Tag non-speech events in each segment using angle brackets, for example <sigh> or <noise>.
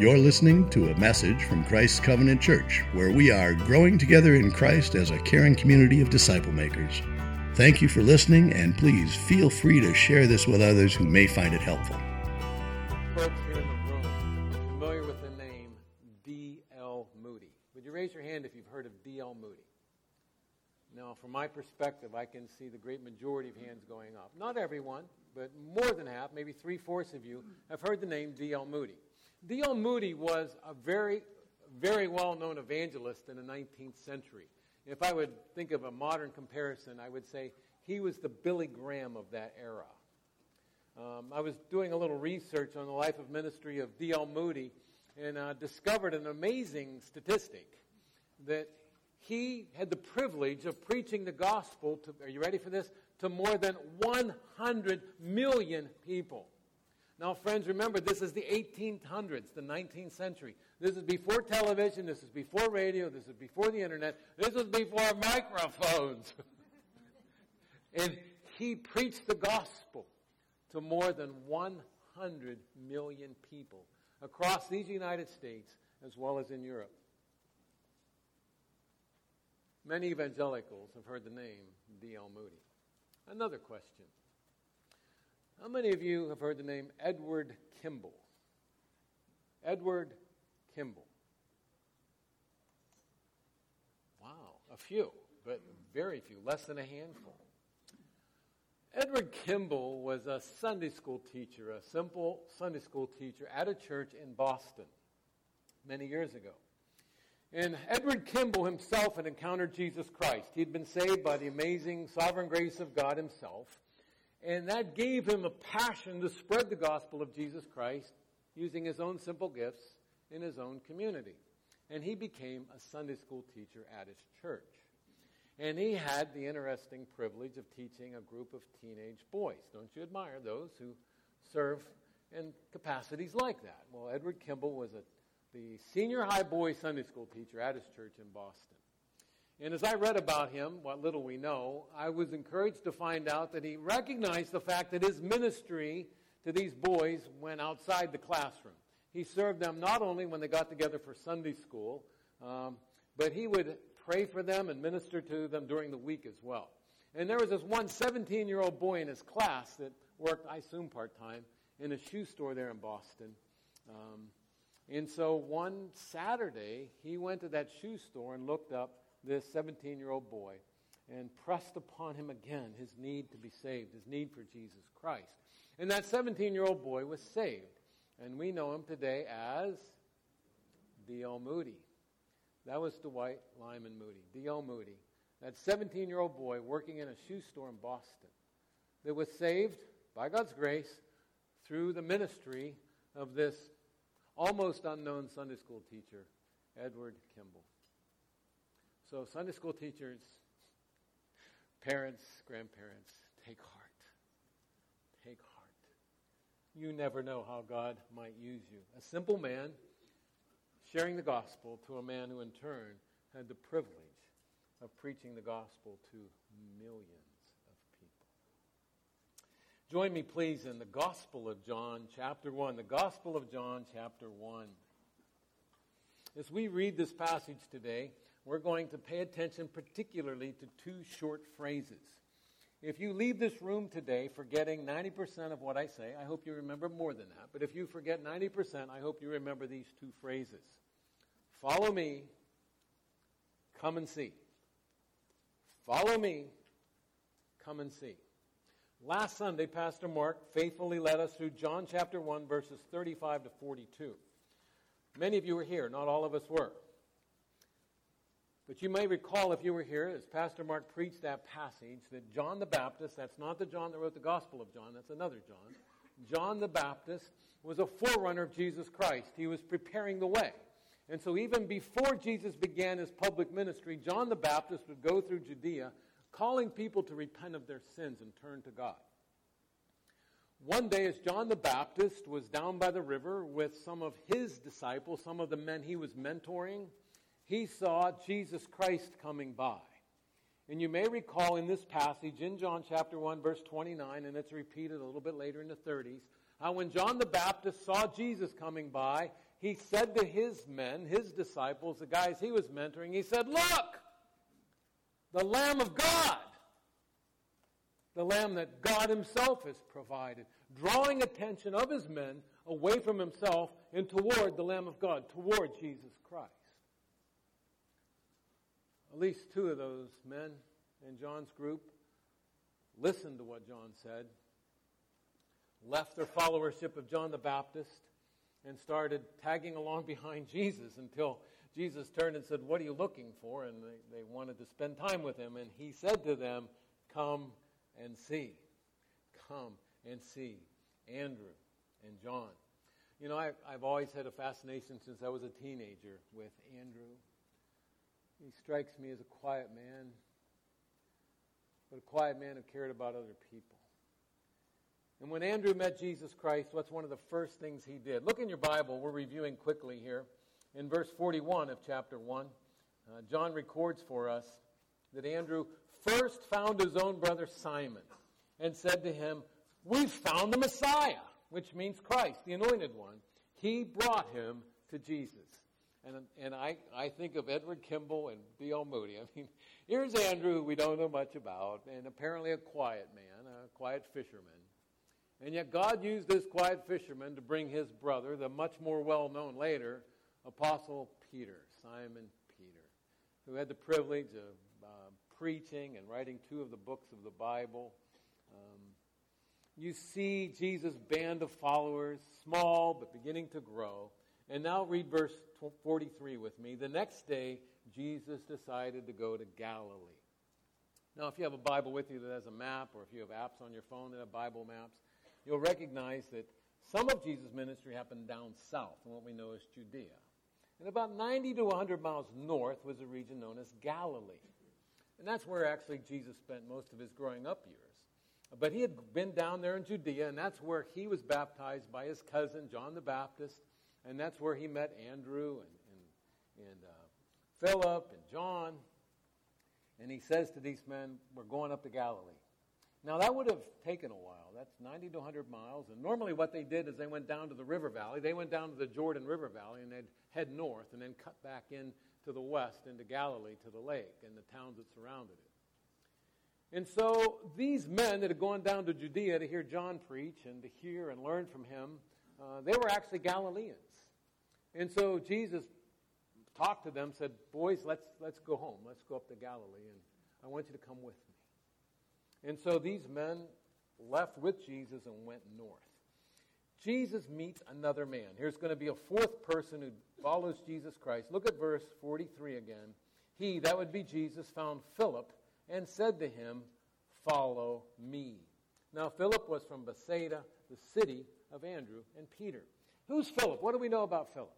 You're listening to a message from Christ's Covenant Church, where we are growing together in Christ as a caring community of disciple makers. Thank you for listening, and please feel free to share this with others who may find it helpful. Folks here in the room familiar with the name D.L. Moody. Would you raise your hand if you've heard of D.L. Moody? Now, from my perspective, I can see the great majority of hands going up. Not everyone, but more than half, maybe three fourths of you, have heard the name D.L. Moody. D.L. Moody was a very, very well known evangelist in the 19th century. If I would think of a modern comparison, I would say he was the Billy Graham of that era. Um, I was doing a little research on the life of ministry of D.L. Moody and uh, discovered an amazing statistic that he had the privilege of preaching the gospel to, are you ready for this? To more than 100 million people. Now, friends, remember, this is the 1800s, the 19th century. This is before television, this is before radio, this is before the internet, this is before microphones. <laughs> and he preached the gospel to more than 100 million people across these United States as well as in Europe. Many evangelicals have heard the name D.L. Moody. Another question how many of you have heard the name Edward Kimball? Edward Kimball. Wow, a few, but very few, less than a handful. Edward Kimball was a Sunday school teacher, a simple Sunday school teacher at a church in Boston many years ago. And Edward Kimball himself had encountered Jesus Christ. He'd been saved by the amazing sovereign grace of God himself. And that gave him a passion to spread the gospel of Jesus Christ using his own simple gifts in his own community. And he became a Sunday school teacher at his church. And he had the interesting privilege of teaching a group of teenage boys. Don't you admire those who serve in capacities like that? Well, Edward Kimball was a, the senior high boy Sunday school teacher at his church in Boston. And as I read about him, what little we know, I was encouraged to find out that he recognized the fact that his ministry to these boys went outside the classroom. He served them not only when they got together for Sunday school, um, but he would pray for them and minister to them during the week as well. And there was this one 17 year old boy in his class that worked, I assume, part time in a shoe store there in Boston. Um, and so one Saturday, he went to that shoe store and looked up this 17 year old boy and pressed upon him again his need to be saved, his need for Jesus Christ. And that 17 year old boy was saved. And we know him today as D.L. Moody. That was Dwight Lyman Moody, D.L. Moody. That 17 year old boy working in a shoe store in Boston that was saved by God's grace through the ministry of this almost unknown Sunday school teacher, Edward Kimball. So, Sunday school teachers, parents, grandparents, take heart. Take heart. You never know how God might use you. A simple man sharing the gospel to a man who, in turn, had the privilege of preaching the gospel to millions of people. Join me, please, in the Gospel of John, chapter 1. The Gospel of John, chapter 1. As we read this passage today, we're going to pay attention particularly to two short phrases. If you leave this room today forgetting 90% of what I say, I hope you remember more than that. But if you forget 90%, I hope you remember these two phrases Follow me, come and see. Follow me, come and see. Last Sunday, Pastor Marc faithfully led us through John chapter 1, verses 35 to 42. Many of you were here, not all of us were. But you may recall, if you were here, as Pastor Marc preached that passage, that John the Baptist, that's not the John that wrote the Gospel of John, that's another John. John the Baptist was a forerunner of Jesus Christ. He was preparing the way. And so, even before Jesus began his public ministry, John the Baptist would go through Judea calling people to repent of their sins and turn to God. One day, as John the Baptist was down by the river with some of his disciples, some of the men he was mentoring, he saw Jesus Christ coming by. And you may recall in this passage in John chapter 1, verse 29, and it's repeated a little bit later in the 30s, how when John the Baptist saw Jesus coming by, he said to his men, his disciples, the guys he was mentoring, he said, Look, the Lamb of God, the Lamb that God Himself has provided, drawing attention of His men away from Himself and toward the Lamb of God, toward Jesus Christ. At least two of those men in John's group listened to what John said, left their followership of John the Baptist, and started tagging along <laughs> behind Jesus until Jesus turned and said, What are you looking for? And they, they wanted to spend time with him. And he said to them, Come and see. Come and see Andrew and John. You know, I, I've always had a fascination since I was a teenager with Andrew. He strikes me as a quiet man, but a quiet man who cared about other people. And when Andrew met Jesus Christ, what's one of the first things he did? Look in your Bible. We're reviewing quickly here. In verse 41 of chapter 1, uh, John records for us that Andrew first found his own brother Simon and said to him, We've found the Messiah, which means Christ, the anointed one. He brought him to Jesus. And, and I, I think of Edward Kimball and D.L. Moody. I mean, here's Andrew, who we don't know much about, and apparently a quiet man, a quiet fisherman. And yet God used this quiet fisherman to bring his brother, the much more well known later, Apostle Peter, Simon Peter, who had the privilege of uh, preaching and writing two of the books of the Bible. Um, you see Jesus' band of followers, small but beginning to grow. And now read verse 43 with me. The next day, Jesus decided to go to Galilee. Now, if you have a Bible with you that has a map, or if you have apps on your phone that have Bible maps, you'll recognize that some of Jesus' ministry happened down south in what we know as Judea. And about 90 to 100 miles north was a region known as Galilee. And that's where actually Jesus spent most of his growing up years. But he had been down there in Judea, and that's where he was baptized by his cousin, John the Baptist. And that's where he met Andrew and, and, and uh, Philip and John. And he says to these men, We're going up to Galilee. Now, that would have taken a while. That's 90 to 100 miles. And normally, what they did is they went down to the river valley. They went down to the Jordan River Valley and they'd head north and then cut back in to the west into Galilee to the lake and the towns that surrounded it. And so, these men that had gone down to Judea to hear John preach and to hear and learn from him, uh, they were actually Galileans. And so, Jesus talked to them, said, Boys, let's, let's go home. Let's go up to Galilee, and I want you to come with me. And so these men left with Jesus and went north. Jesus meets another man. Here's going to be a fourth person who follows Jesus Christ. Look at verse 43 again. He, that would be Jesus, found Philip and said to him, Follow me. Now, Philip was from Bethsaida, the city of Andrew and Peter. Who's Philip? What do we know about Philip?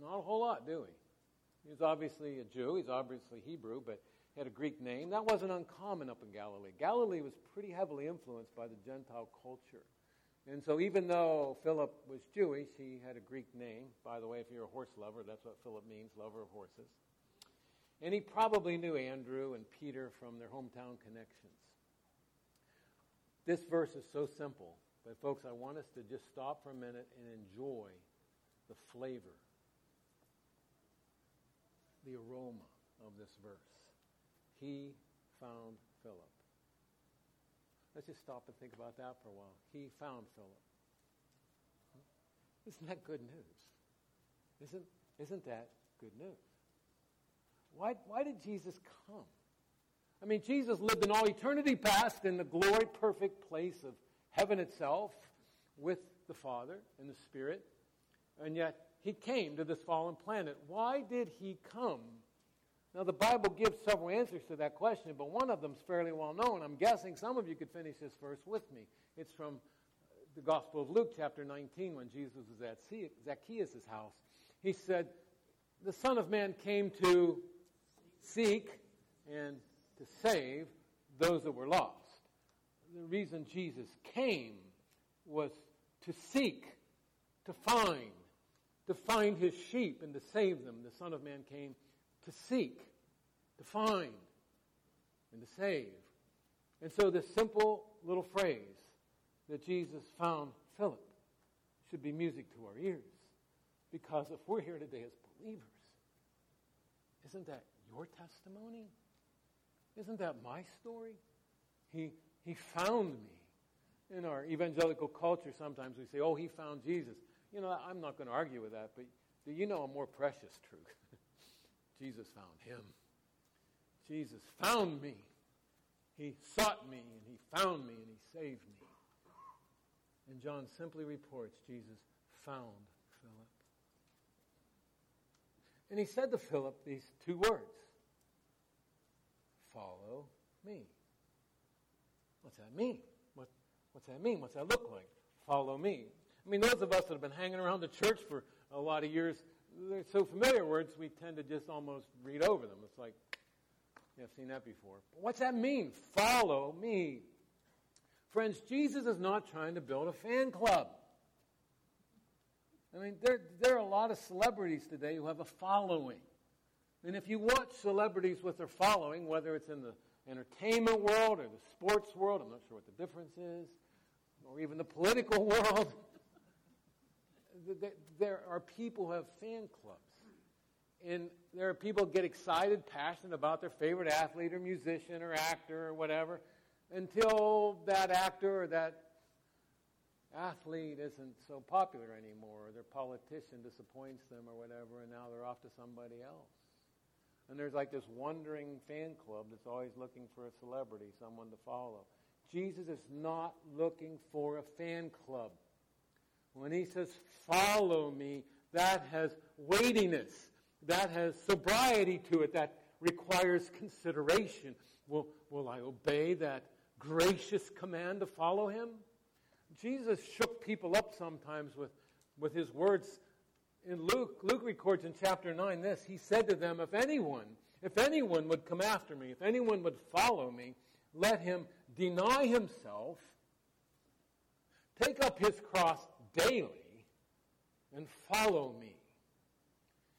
Not a whole lot, do we? He's obviously a Jew. He's obviously Hebrew, but he had a Greek name. That wasn't uncommon up in Galilee. Galilee was pretty heavily influenced by the Gentile culture. And so, even though Philip was Jewish, he had a Greek name. By the way, if you're a horse lover, that's what Philip means lover of horses. And he probably knew Andrew and Peter from their hometown connections. This verse is so simple, but folks, I want us to just stop for a minute and enjoy the flavor, the aroma of this verse. He found Philip. Let's just stop and think about that for a while. He found Philip. Isn't that good news? Isn't, isn't that good news? Why, why did Jesus come? I mean, Jesus lived in all eternity past in the glory perfect place of heaven itself with the Father and the Spirit, and yet he came to this fallen planet. Why did he come now, the Bible gives several answers to that question, but one of them is fairly well known. I'm guessing some of you could finish this verse with me. It's from the Gospel of Luke, chapter 19, when Jesus was at Zacchaeus' house. He said, The Son of Man came to seek and to save those that were lost. The reason Jesus came was to seek, to find, to find his sheep and to save them. The Son of Man came to seek, to find, and to save. And so, this simple little phrase that Jesus found Philip should be music to our ears. Because if we're here today as believers, isn't that your testimony? Isn't that my story? He, he found me. In our evangelical culture, sometimes we say, oh, he found Jesus. You know, I'm not going to argue with that, but you know a more precious truth? <laughs> Jesus found him. Jesus found me. He sought me and he found me and he saved me. And John simply reports Jesus found Philip. And he said to Philip these two words Follow me. What's that mean? What, what's that mean? What's that look like? Follow me. I mean, those of us that have been hanging around the church for a lot of years, they're so familiar words, we tend to just almost read over them. It's like, yeah, I've seen that before. But what's that mean? Follow me. Friends, Jesus is not trying to build a fan club. I mean, there, there are a lot of celebrities today who have a following. And if you watch celebrities with their following, whether it's in the entertainment world or the sports world, I'm not sure what the difference is, or even the political <laughs> world, there are people who have fan clubs. And there are people who get excited, passionate about their favorite athlete or musician or actor or whatever, until that actor or that athlete isn't so popular anymore, or their politician disappoints them or whatever, and now they're off to somebody else. And there's like this wandering fan club that's always looking for a celebrity, someone to follow. Jesus is not looking for a fan club. When he says, follow me, that has weightiness, that has sobriety to it, that requires consideration. Will, will I obey that gracious command to follow him? Jesus shook people up sometimes with, with his words. In Luke, Luke records in chapter 9 this. He said to them, If anyone, if anyone would come after me, if anyone would follow me, let him deny himself, take up his cross daily, and follow me.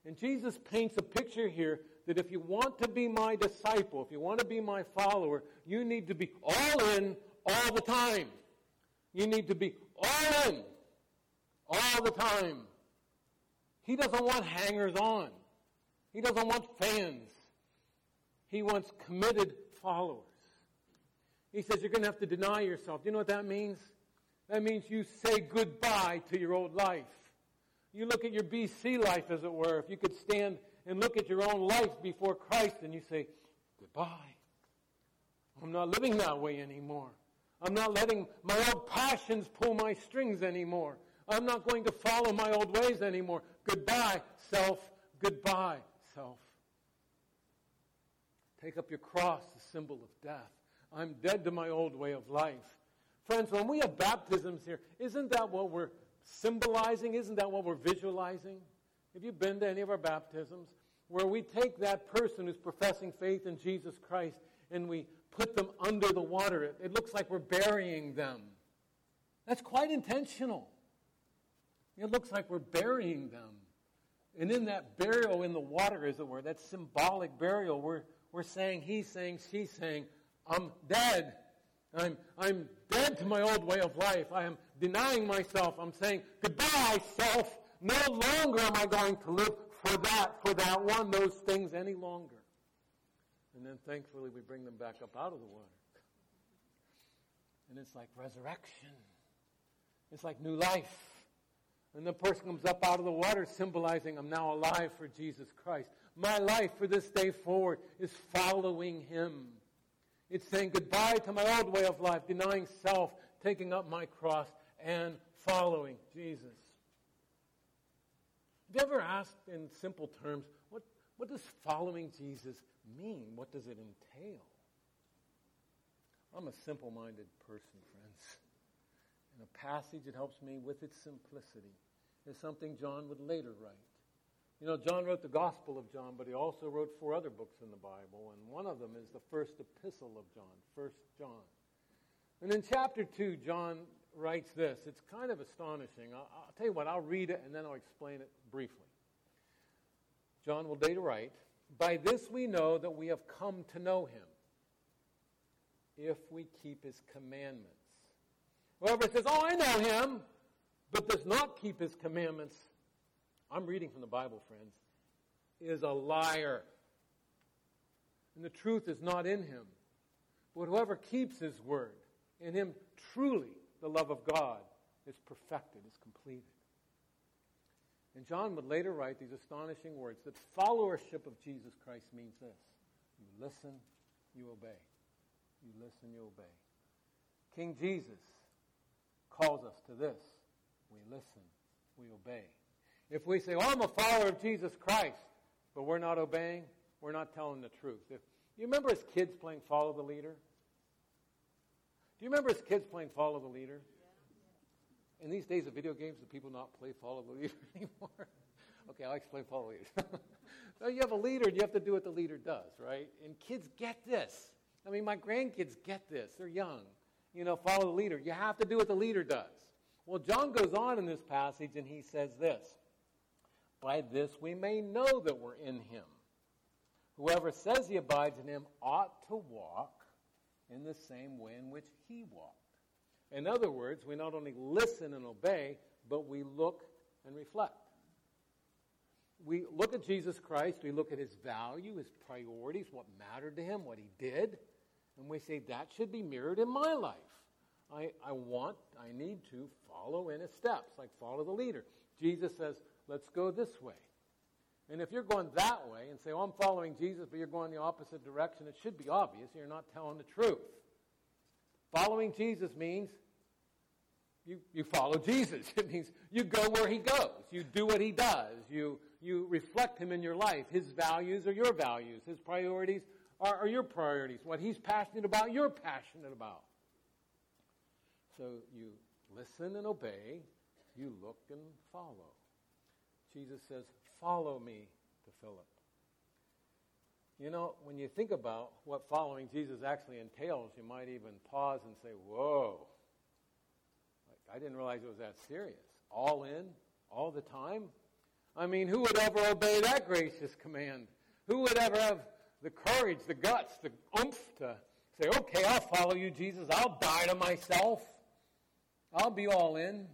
And Jesus paints a picture here that if you want to be my disciple, if you want to be my follower, you need to be all in all the time. You need to be all in all the time. He doesn't want hangers on. He doesn't want fans. He wants committed followers. He says you're going to have to deny yourself. Do you know what that means? That means you say goodbye to your old life. You look at your BC life, as it were. If you could stand and look at your own life before Christ and you say, goodbye. I'm not living that way anymore. I'm not letting my old passions pull my strings anymore. I'm not going to follow my old ways anymore. Goodbye, self. Goodbye, self. Take up your cross, the symbol of death. I'm dead to my old way of life. Friends, when we have baptisms here, isn't that what we're symbolizing? Isn't that what we're visualizing? Have you been to any of our baptisms? Where we take that person who's professing faith in Jesus Christ and we put them under the water. It, it looks like we're burying them. That's quite intentional. It looks like we're burying them. And in that burial in the water, as it were, that symbolic burial, we're, we're saying, he's saying, she's saying, I'm dead. I'm, I'm dead to my old way of life. I am denying myself. I'm saying, goodbye, self. No longer am I going to live for that, for that one, those things any longer. And then thankfully we bring them back up out of the water. And it's like resurrection. It's like new life. And the person comes up out of the water symbolizing I'm now alive for Jesus Christ. My life for this day forward is following him. It's saying goodbye to my old way of life, denying self, taking up my cross, and following Jesus. Have you ever asked in simple terms, what, what does following Jesus mean? What does it entail? I'm a simple minded person, friends. And a passage that helps me with its simplicity is something John would later write. You know, John wrote the Gospel of John, but he also wrote four other books in the Bible, and one of them is the first epistle of John, First John. And in chapter 2, John writes this. It's kind of astonishing. I'll, I'll tell you what, I'll read it and then I'll explain it briefly. John will later write, By this we know that we have come to know him, if we keep his commandments. Whoever says, Oh, I know him, but does not keep his commandments, I'm reading from the Bible, friends, is a liar. And the truth is not in him. But whoever keeps his word, in him truly the love of God is perfected, is completed. And John would later write these astonishing words that followership of Jesus Christ means this you listen, you obey. You listen, you obey. King Jesus calls us to this. We listen, we obey. If we say, oh, I'm a follower of Jesus Christ, but we're not obeying, we're not telling the truth. If, you remember as kids playing Follow the Leader? Do you remember as kids playing Follow the Leader? In these days of video games, do people not play Follow the Leader <laughs> anymore? okay, I'll explain Follow the Leader. <laughs> no, you have a leader, and you have to do what the leader does, right? And kids get this. I mean, my grandkids get this. They're young. You know, follow the leader. You have to do what the leader does. Well, John goes on in this passage, and he says this By this we may know that we're in him. Whoever says he abides in him ought to walk in the same way in which he walked. In other words, we not only listen and obey, but we look and reflect. We look at Jesus Christ, we look at his value, his priorities, what mattered to him, what he did, and we say that should be mirrored in my life. I, I want, I need to follow in his steps, like follow the leader. Jesus says, let's go this way. And if you're going that way and say, oh, I'm following Jesus, but you're going the opposite direction, it should be obvious you're not telling the truth. Following Jesus means you, you follow Jesus. <laughs> It means you go where he goes. You do what he does. You, you reflect him in your life. His values are your values. His priorities are, are your priorities. What he's passionate about, you're passionate about. So you listen and obey. You look and follow. Jesus says, Follow me to Philip. You know, when you think about what following Jesus actually entails, you might even pause and say, Whoa, like, I didn't realize it was that serious. All in, all the time? I mean, who would ever obey that gracious command? Who would ever have the courage, the guts, the oomph to say, okay, I'll follow you, Jesus. I'll die to myself. I'll be all in.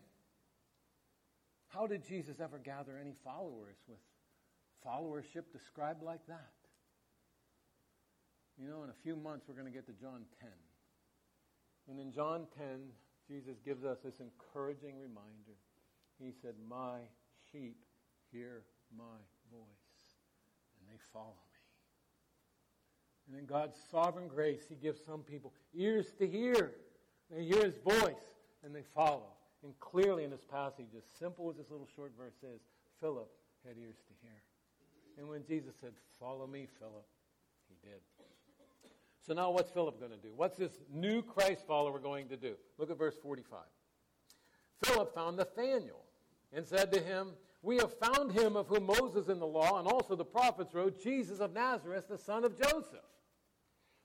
How did Jesus ever gather any followers with followership described like that? You know, in a few months we're going to get to John 10. And in John 10, Jesus gives us this encouraging reminder. He said, My sheep hear my voice, and they follow. And in God's sovereign grace, He gives some people ears to hear. They hear His voice, and they follow. And clearly in this passage, as simple as this little short verse is, Philip had ears to hear. And when Jesus said, Follow me, Philip, he did. So now what's Philip going to do? What's this new Christ follower going to do? Look at verse 45. Philip found Nathanael and said to him, We have found him of whom Moses in the law and also the prophets wrote, Jesus of Nazareth, the son of Joseph.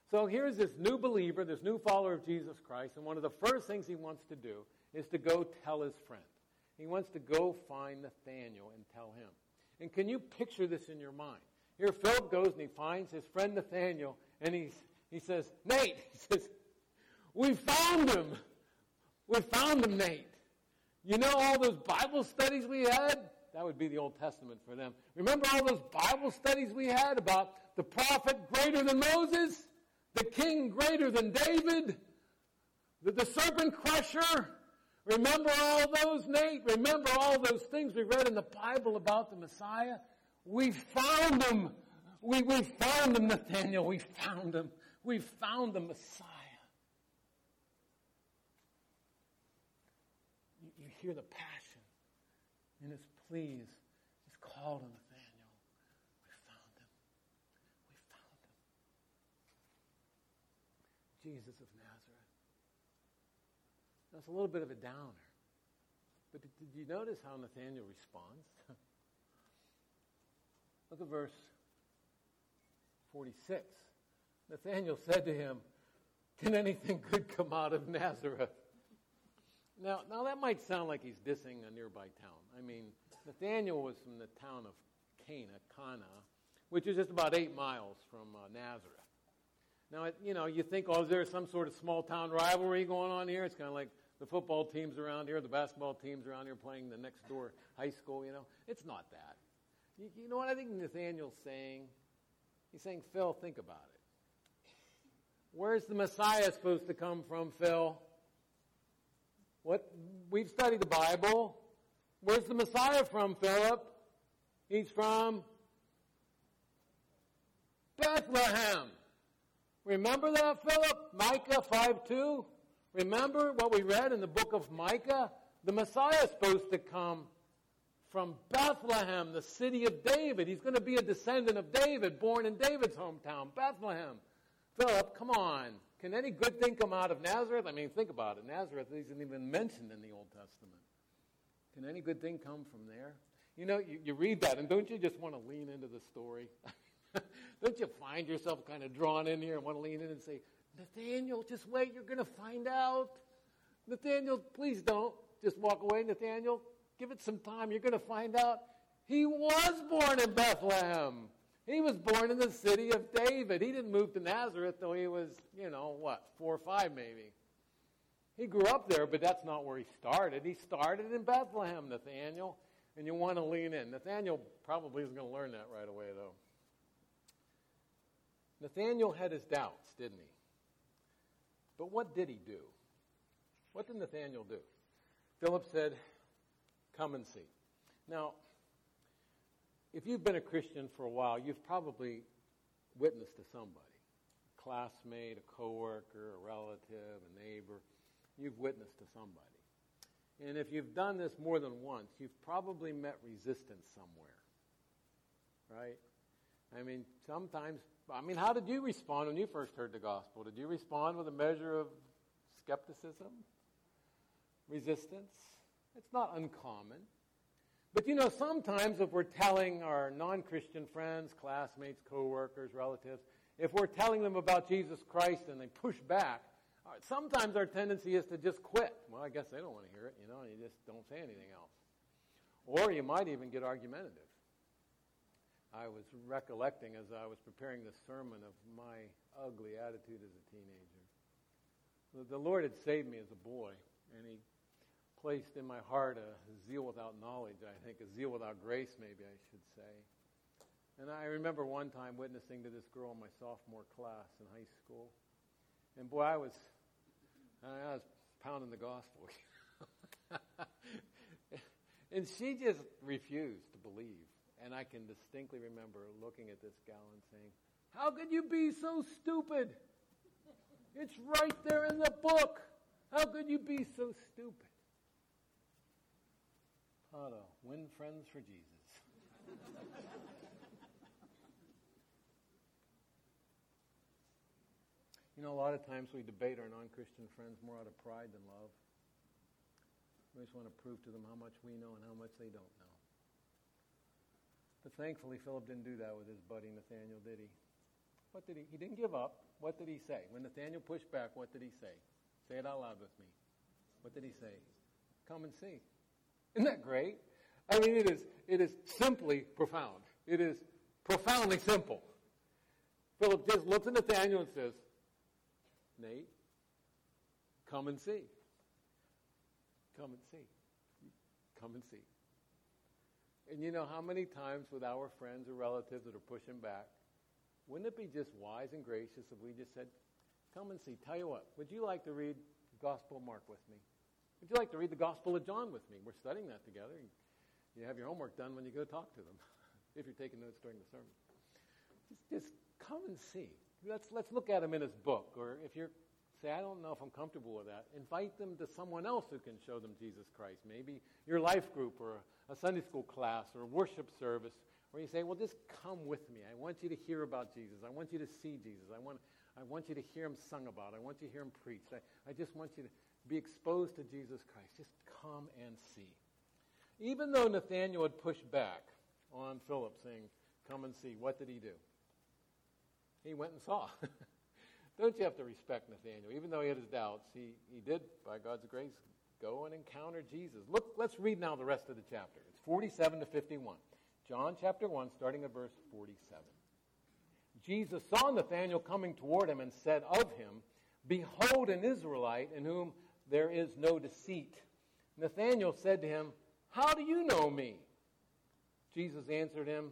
So here's this new believer, this new follower of Jesus Christ, and one of the first things he wants to do is to go tell his friend. He wants to go find Nathanael and tell him. And can you picture this in your mind? Here, Philip goes and he finds his friend Nathanael, and he's, he says, Nate, <laughs> he says, we found him. We found him, Nate. You know all those Bible studies we had? That would be the Old Testament for them. Remember all those Bible studies we had about the prophet greater than Moses? The king greater than David? The, the serpent crusher? Remember all those, Nate? Remember all those things we read in the Bible about the Messiah? We found them. We, we found them, Nathaniel. We found them. We found the Messiah. You, you hear the passion in his pleas, his call to Nathaniel. We found him. We found him. Jesus of Nazareth. that's a little bit of a downer. But did, did you notice how Nathaniel responds? <laughs> Look at verse 46. Nathanael said to him, Can anything good come out of Nazareth? Now, now that might sound like he's dissing a nearby town. I mean, Nathanael was from the town of Cana, Cana, which is just about eight miles from uh, Nazareth. Now, you know, you think, oh, is there some sort of small town rivalry going on here? It's kind of like the football teams around here, the basketball teams around here playing the next door high school, you know. It's not that. You, you know what I think Nathaniel's saying? He's saying, Phil, think about it. Where's the Messiah supposed to come from, Phil? What we've studied the Bible. Where's the Messiah from, Philip? He's from Bethlehem. Remember that, Philip? Micah 5 2? Remember what we read in the book of Micah? The Messiah is supposed to come from Bethlehem, the city of David. He's going to be a descendant of David, born in David's hometown, Bethlehem. Philip, come on. Can any good thing come out of Nazareth? I mean, think about it. Nazareth isn't even mentioned in the Old Testament. Can any good thing come from there? You know, you, you read that, and don't you just want to lean into the story? <laughs> don't you find yourself kind of drawn in here and want to lean in and say, Nathaniel, just wait, you're going to find out. Nathaniel, please don't just walk away, Nathaniel. Give it some time. You're going to find out. He was born in Bethlehem. He was born in the city of David. He didn't move to Nazareth till he was, you know, what, four or five maybe. He grew up there, but that's not where he started. He started in Bethlehem, Nathaniel. And you want to lean in. Nathaniel probably isn't going to learn that right away, though. Nathaniel had his doubts, didn't he? But what did he do? What did Nathaniel do? Philip said, Come and see. Now, if you've been a Christian for a while, you've probably witnessed to somebody a classmate, a coworker, a relative, a neighbor. You've witnessed to somebody. And if you've done this more than once, you've probably met resistance somewhere. Right? I mean, sometimes, I mean, how did you respond when you first heard the gospel? Did you respond with a measure of skepticism? Resistance? It's not uncommon. But you know, sometimes if we're telling our non Christian friends, classmates, coworkers, relatives, if we're telling them about Jesus Christ and they push back, uh, sometimes our tendency is to just quit. Well, I guess they don't want to hear it, you know, and you just don't say anything else. Or you might even get argumentative. I was recollecting as I was preparing this sermon of my ugly attitude as a teenager. The Lord had saved me as a boy, and He placed in my heart a zeal without knowledge, I think, a zeal without grace, maybe I should say. And I remember one time witnessing to this girl in my sophomore class in high school. And boy, I was, I was pounding the gospel. <laughs> and she just refused to believe. And I can distinctly remember looking at this gal and saying, How could you be so stupid? It's right there in the book. How could you be so stupid? How to win friends for Jesus. <laughs> you know, a lot of times we debate our non Christian friends more out of pride than love. We just want to prove to them how much we know and how much they don't know. But thankfully, Philip didn't do that with his buddy Nathaniel, did he? What did he? He didn't give up. What did he say? When Nathaniel pushed back, what did he say? Say it out loud with me. What did he say? Come and see. Isn't that great? I mean, it is, it is simply profound. It is profoundly simple. Philip just looks at Nathaniel and says, Nate, come and see. Come and see. Come and see. And you know how many times with our friends or relatives that are pushing back, wouldn't it be just wise and gracious if we just said, come and see. Tell you what, would you like to read the Gospel of Mark with me? Would you like to read the Gospel of John with me? We're studying that together. You have your homework done when you go talk to them, <laughs> if you're taking notes during the sermon. Just, just come and see. Let's, let's look at him in his book. Or if you're say, I don't know if I'm comfortable with that, invite them to someone else who can show them Jesus Christ. Maybe your life group or a Sunday school class or a worship service where you say, well, just come with me. I want you to hear about Jesus. I want you to see Jesus. I want, I want you to hear him sung about. I want you to hear him preached. I, I just want you to be exposed to Jesus Christ. Just come and see. Even though Nathaniel had pushed back on Philip saying, come and see, what did he do? He went and saw. <laughs> Don't you have to respect Nathaniel? Even though he had his doubts, he, he did, by God's grace, go and encounter Jesus. Look, let's read now the rest of the chapter. It's 47 to 51. John chapter 1, starting at verse 47. Jesus saw Nathanael coming toward him and said of him, Behold an Israelite in whom there is no deceit. Nathanael said to him, How do you know me? Jesus answered him,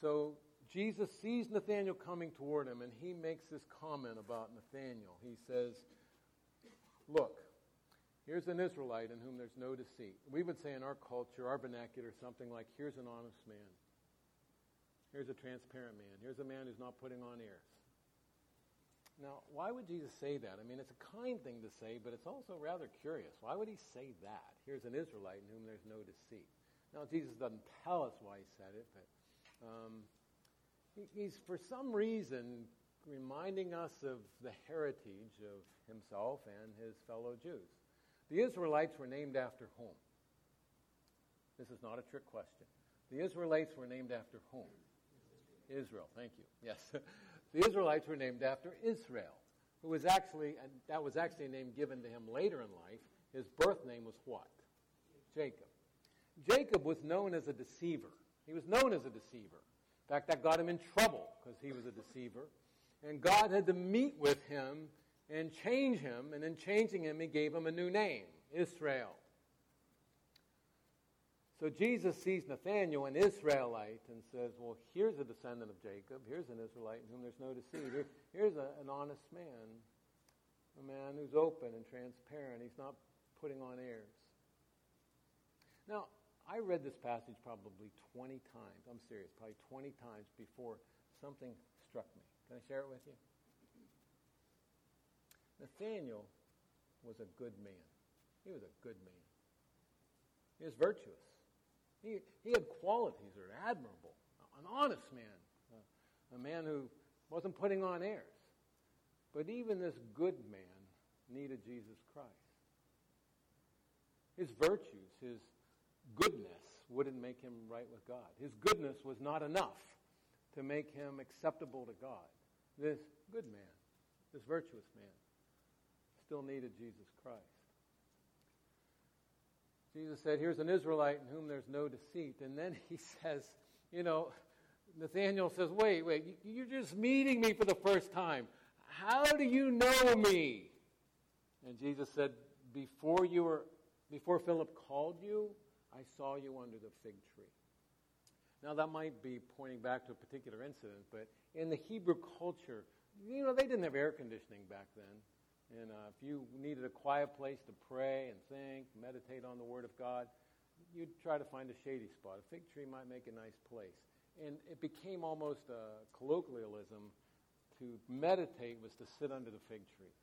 So Jesus sees Nathanael coming toward him, and he makes this comment about Nathanael. He says, Look, here's an Israelite in whom there's no deceit. We would say in our culture, our vernacular, something like, Here's an honest man. Here's a transparent man. Here's a man who's not putting on airs. Now, why would Jesus say that? I mean, it's a kind thing to say, but it's also rather curious. Why would he say that? Here's an Israelite in whom there's no deceit. Now, Jesus doesn't tell us why he said it, but um, he's for some reason reminding us of the heritage of himself and his fellow Jews. The Israelites were named after whom? This is not a trick question. The Israelites were named after whom? Israel. Thank you. Yes. <laughs> The Israelites were named after Israel, who was actually, and that was actually a name given to him later in life. His birth name was what? Jacob. Jacob was known as a deceiver. He was known as a deceiver. In fact, that got him in trouble because he was a deceiver. And God had to meet with him and change him. And in changing him, he gave him a new name Israel. So Jesus sees Nathanael, an Israelite, and says, Well, here's a descendant of Jacob. Here's an Israelite in whom there's no deceit. here's a, an honest man, a man who's open and transparent. He's not putting on airs. Now, I read this passage probably 20 times. I'm serious, probably 20 times before something struck me. Can I share it with you? Nathaniel was a good man. He was a good man. He was virtuous. He, he had qualities that are admirable. An honest man, a, a man who wasn't putting on airs. But even this good man needed Jesus Christ. His virtues, his goodness wouldn't make him right with God. His goodness was not enough to make him acceptable to God. This good man, this virtuous man, still needed Jesus Christ. Jesus said, Here's an Israelite in whom there's no deceit. And then <laughs> he says, You know, Nathanael says, Wait, wait, you're just meeting me for the first time. How do you know me? And Jesus said, Before you were before Philip called you, I saw you under the fig tree. Now that might be pointing back to a particular incident, but in the Hebrew culture, you know, they didn't have air conditioning back then. And uh, if you needed a quiet place to pray and think, meditate on the Word of God, you'd try to find a shady spot. A fig tree might make a nice place. And it became almost a colloquialism to meditate was to sit under the fig tree.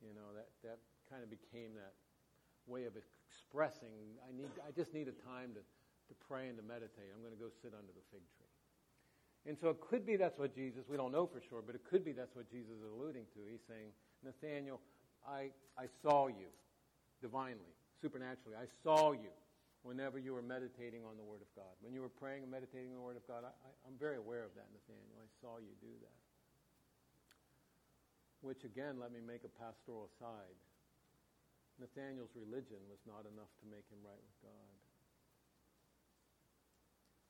You know, that, that kind of became that way of expressing, I, need, I just need a time to, to pray and to meditate. I'm going to go sit under the fig tree. And so it could be that's what Jesus, we don't know for sure, but it could be that's what Jesus is alluding to. He's saying, Nathanael, I, I saw you divinely, supernaturally. I saw you whenever you were meditating on the Word of God. When you were praying and meditating on the Word of God, I, I'm very aware of that, Nathanael. I saw you do that. Which, again, let me make a pastoral aside. Nathanael's religion was not enough to make him right with God.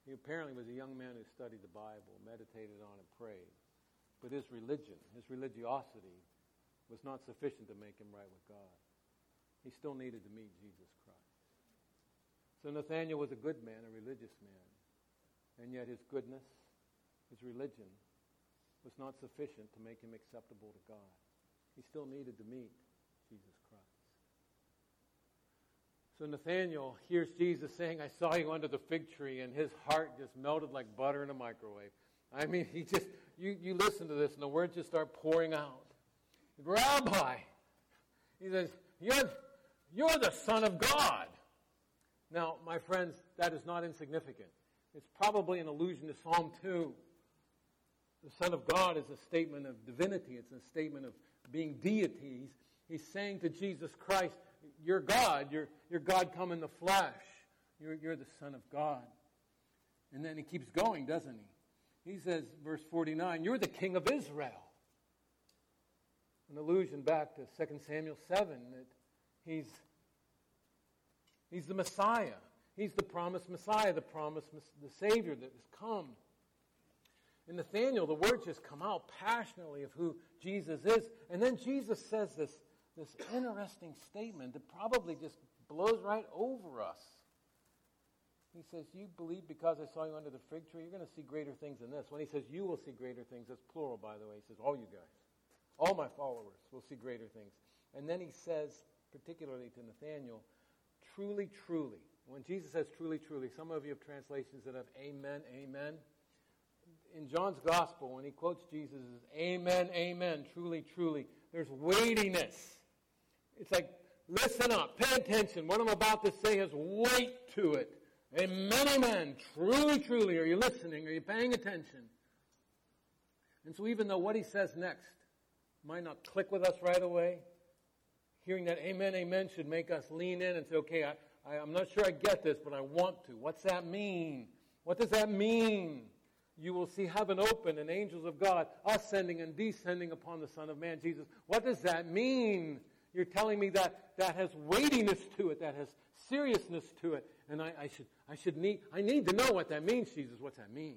He apparently was a young man who studied the Bible, meditated on it, and prayed. But his religion, his religiosity, was not sufficient to make him right with God. He still needed to meet Jesus Christ. So Nathanael was a good man, a religious man. And yet his goodness, his religion, was not sufficient to make him acceptable to God. He still needed to meet Jesus Christ. So Nathanael hears Jesus saying, I saw you under the fig tree, and his heart just melted like butter in a microwave. I mean, he just, you, you listen to this, and the words just start pouring out. Rabbi, he says, you're, you're the Son of God. Now, my friends, that is not insignificant. It's probably an allusion to Psalm 2. The Son of God is a statement of divinity, it's a statement of being deities. He's saying to Jesus Christ, You're God. You're, you're God come in the flesh. You're, you're the Son of God. And then he keeps going, doesn't he? He says, verse 49, You're the King of Israel. An allusion back to 2 Samuel 7 that he's, he's the Messiah. He's the promised Messiah, the promised the Savior that has come. In Nathaniel, the words just come out passionately of who Jesus is. And then Jesus says this, this interesting statement that probably just blows right over us. He says, You believe because I saw you under the fig tree, you're going to see greater things than this. When he says, You will see greater things, that's plural, by the way. He says, All you guys, all my followers will see greater things. And then he says, particularly to Nathanael, Truly, truly. When Jesus says truly, truly, some of you have translations that have amen, amen. In John's gospel, when he quotes Jesus, amen, amen, truly, truly, there's weightiness. It's like, listen up, pay attention. What I'm about to say has weight to it. Amen, amen. Truly, truly. Are you listening? Are you paying attention? And so, even though what he says next might not click with us right away, hearing that amen, amen should make us lean in and say, okay, I, I, I'm not sure I get this, but I want to. What's that mean? What does that mean? You will see heaven open and angels of God ascending and descending upon the Son of Man, Jesus. What does that mean? You're telling me that that has weightiness to it, that has seriousness to it, and I, I, should, I should need, I need to know what that means, Jesus. What's that mean?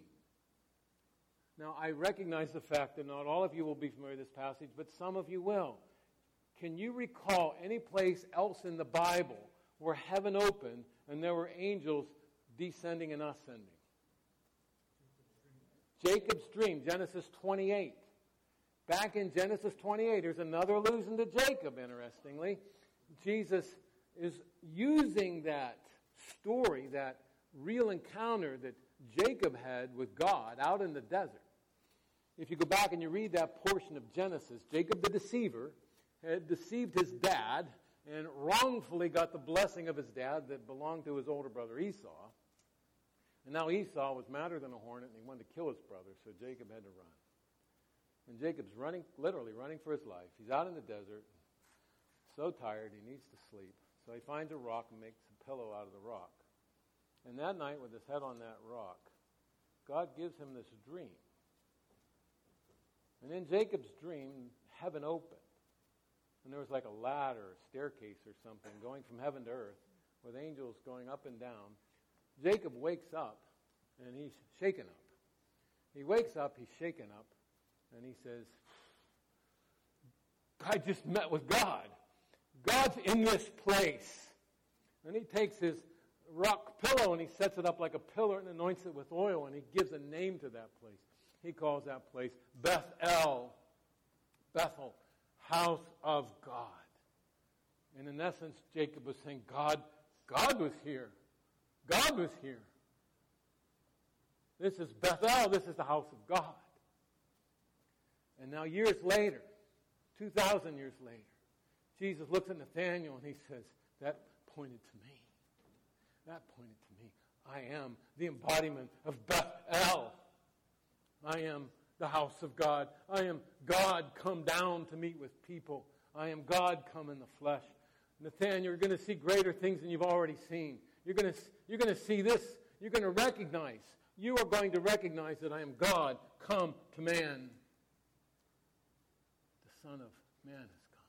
Now, I recognize the fact that not all of you will be familiar with this passage, but some of you will. Can you recall any place else in the Bible where heaven opened and there were angels descending and ascending? Jacob's dream, Genesis 28. Back in Genesis 28, there's another allusion to Jacob, interestingly. Jesus is using that story, that real encounter that Jacob had with God out in the desert. If you go back and you read that portion of Genesis, Jacob the deceiver had deceived his dad and wrongfully got the blessing of his dad that belonged to his older brother Esau. And now Esau was madder than a hornet and he wanted to kill his brother, so Jacob had to run. And Jacob's running, literally running for his life. He's out in the desert, so tired, he needs to sleep. So he finds a rock and makes a pillow out of the rock. And that night, with his head on that rock, God gives him this dream. And in Jacob's dream, heaven opened. And there was like a ladder, a staircase or something going from heaven to earth with angels going up and down. Jacob wakes up and he's shaken up. He wakes up, he's shaken up, and he says, I just met with God. God's in this place. And he takes his rock pillow and he sets it up like a pillar and anoints it with oil and he gives a name to that place. He calls that place Bethel, Bethel, house of God. And in essence, Jacob was saying, God, God was here. God was here. This is Bethel. This is the house of God. And now, years later, 2,000 years later, Jesus looks at Nathanael and he says, That pointed to me. That pointed to me. I am the embodiment of Bethel. I am the house of God. I am God come down to meet with people. I am God come in the flesh. Nathanael, you're going to see greater things than you've already seen. You're going to, you're going to see this. You're going to recognize. You are going to recognize that I am God come to man. Son of Man has come.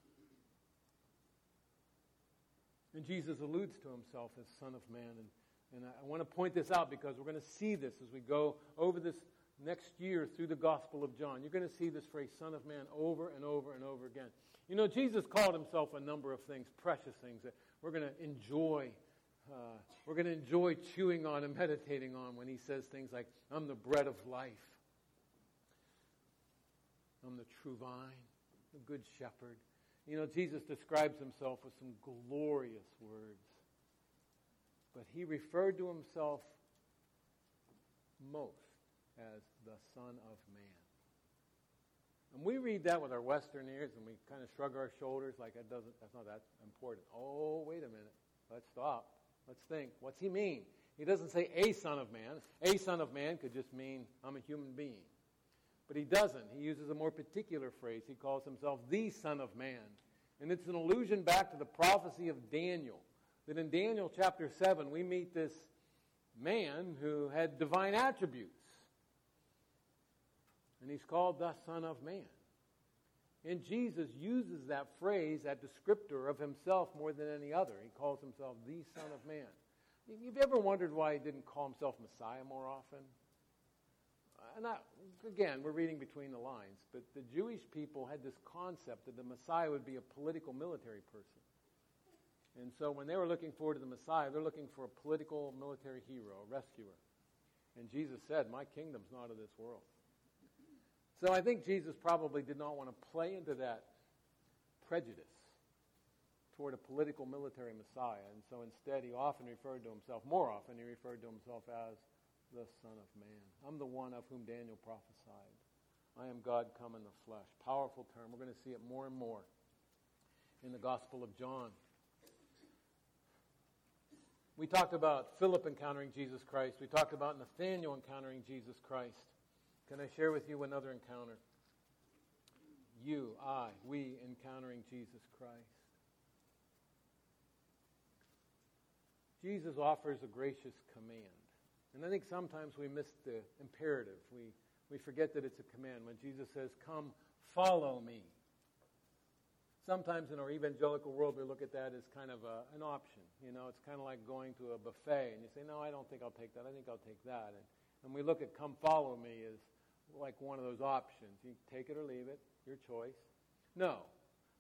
And Jesus alludes to himself as Son of Man. And, and I, I want to point this out because we're going to see this as we go over this next year through the Gospel of John. You're going to see this phrase, Son of Man, over and over and over again. You know, Jesus called himself a number of things, precious things that we're going to enjoy. Uh, we're going to enjoy chewing on and meditating on when he says things like, I'm the bread of life. I'm the true vine, the good shepherd. You know, Jesus describes himself with some glorious words. But he referred to himself most as the Son of Man. And we read that with our Western ears and we kind of shrug our shoulders like that doesn't, that's not that important. Oh, wait a minute. Let's stop. Let's think. What's he mean? He doesn't say a son of man. A son of man could just mean I'm a human being. But he doesn't. He uses a more particular phrase. He calls himself the Son of Man. And it's an allusion back to the prophecy of Daniel. That in Daniel chapter 7, we meet this man who had divine attributes. And he's called the Son of Man. And Jesus uses that phrase, that descriptor of himself more than any other. He calls himself the Son of Man. You've ever wondered why he didn't call himself Messiah more often? And again, we're reading between the lines, but the Jewish people had this concept that the Messiah would be a political military person. And so when they were looking forward to the Messiah, they're looking for a political military hero, a rescuer. And Jesus said, My kingdom's not of this world. So I think Jesus probably did not want to play into that prejudice toward a political military Messiah. And so instead, he often referred to himself, more often, he referred to himself as the Son of Man. I'm the one of whom Daniel prophesied. I am God come in the flesh. Powerful term. We're going to see it more and more in the Gospel of John. We talked about Philip encountering Jesus Christ. We talked about Nathanael encountering Jesus Christ. Can I share with you another encounter? You, I, we encountering Jesus Christ. Jesus offers a gracious command. And I think sometimes we miss the imperative. We, we forget that it's a command. When Jesus says, Come, follow me. Sometimes in our evangelical world, we look at that as kind of a, an option. You know, it's kind of like going to a buffet, and you say, No, I don't think I'll take that. I think I'll take that. And, and we look at come follow me as like one of those options. You take it or leave it, your choice. No.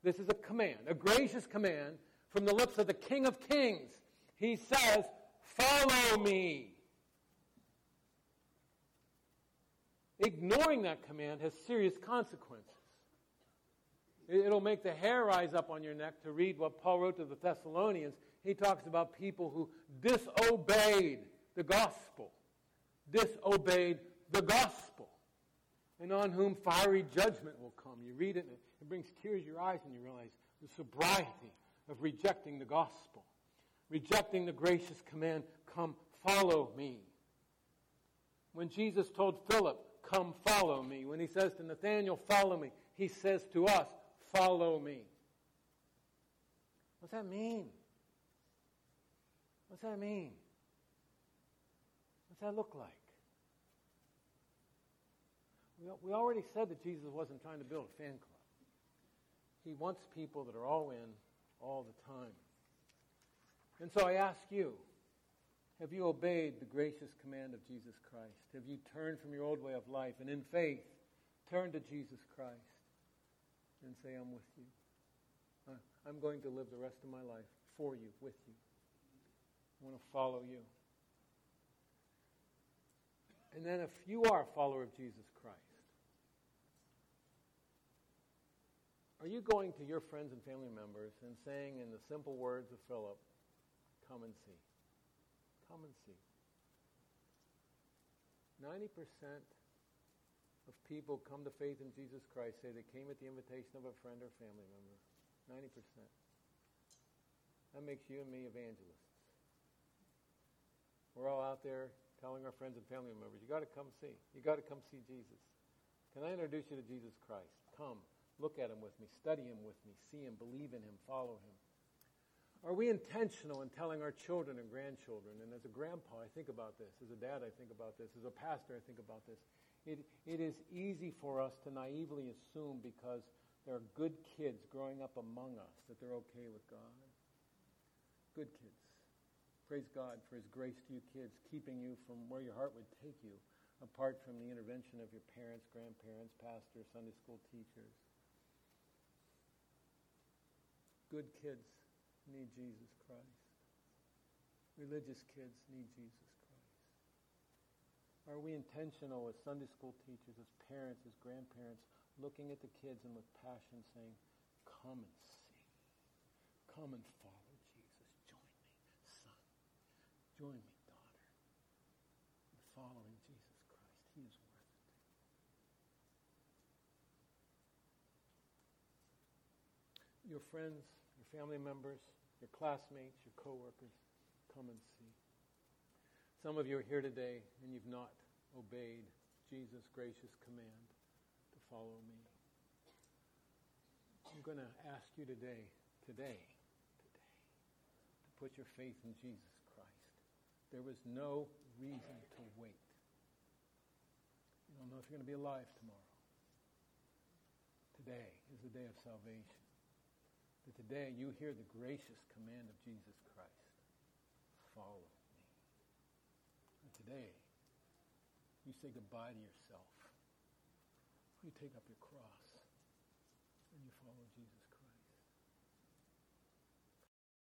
This is a command, a gracious command from the lips of the King of Kings. He says, Follow me. Ignoring that command has serious consequences. It'll make the hair rise up on your neck to read what Paul wrote to the Thessalonians. He talks about people who disobeyed the gospel. Disobeyed the gospel. And on whom fiery judgment will come. You read it, and it brings tears to your eyes, and you realize the sobriety of rejecting the gospel. Rejecting the gracious command, come follow me. When Jesus told Philip, come follow me, when he says to Nathanael, follow me, he says to us, follow me. What's that mean? What's that mean? What's that look like? We already said that Jesus wasn't trying to build a fan club. He wants people that are all in all the time. And so I ask you, have you obeyed the gracious command of Jesus Christ? Have you turned from your old way of life and in faith turn to Jesus Christ and say, I'm with you? I'm going to live the rest of my life for you, with you. I want to follow you. And then if you are a follower of Jesus Christ, Are you going to your friends and family members and saying in the simple words of Philip, come and see? Come and see. 90% of people come to faith in Jesus Christ say they came at the invitation of a friend or family member. 90%. That makes you and me evangelists. We're all out there telling our friends and family members, you got to come see. You got to come see Jesus. Can I introduce you to Jesus Christ? Come. Look at him with me, study him with me, see him, believe in him, follow him. Are we intentional in telling our children and grandchildren? And as a grandpa, I think about this. As a dad, I think about this. As a pastor, I think about this. It, it is easy for us to naively assume because there are good kids growing up among us that they're okay with God. Good kids. Praise God for his grace to you kids, keeping you from where your heart would take you, apart from the intervention of your parents, grandparents, pastors, Sunday school teachers. Good kids need Jesus Christ. Religious kids need Jesus Christ. Are we intentional as Sunday school teachers, as parents, as grandparents, looking at the kids and with passion saying, come and see. Come and follow Jesus. Join me, son. Join me, daughter. In following Jesus Christ. He is worth it. Your friends family members, your classmates, your coworkers, come and see. Some of you are here today and you've not obeyed Jesus' gracious command to follow me. I'm going to ask you today, today, today, to put your faith in Jesus Christ. There was no reason to wait. You don't know if you're going to be alive tomorrow. Today is the day of salvation. But today you hear the gracious command of Jesus Christ. Follow me. And today you say goodbye to yourself. You take up your cross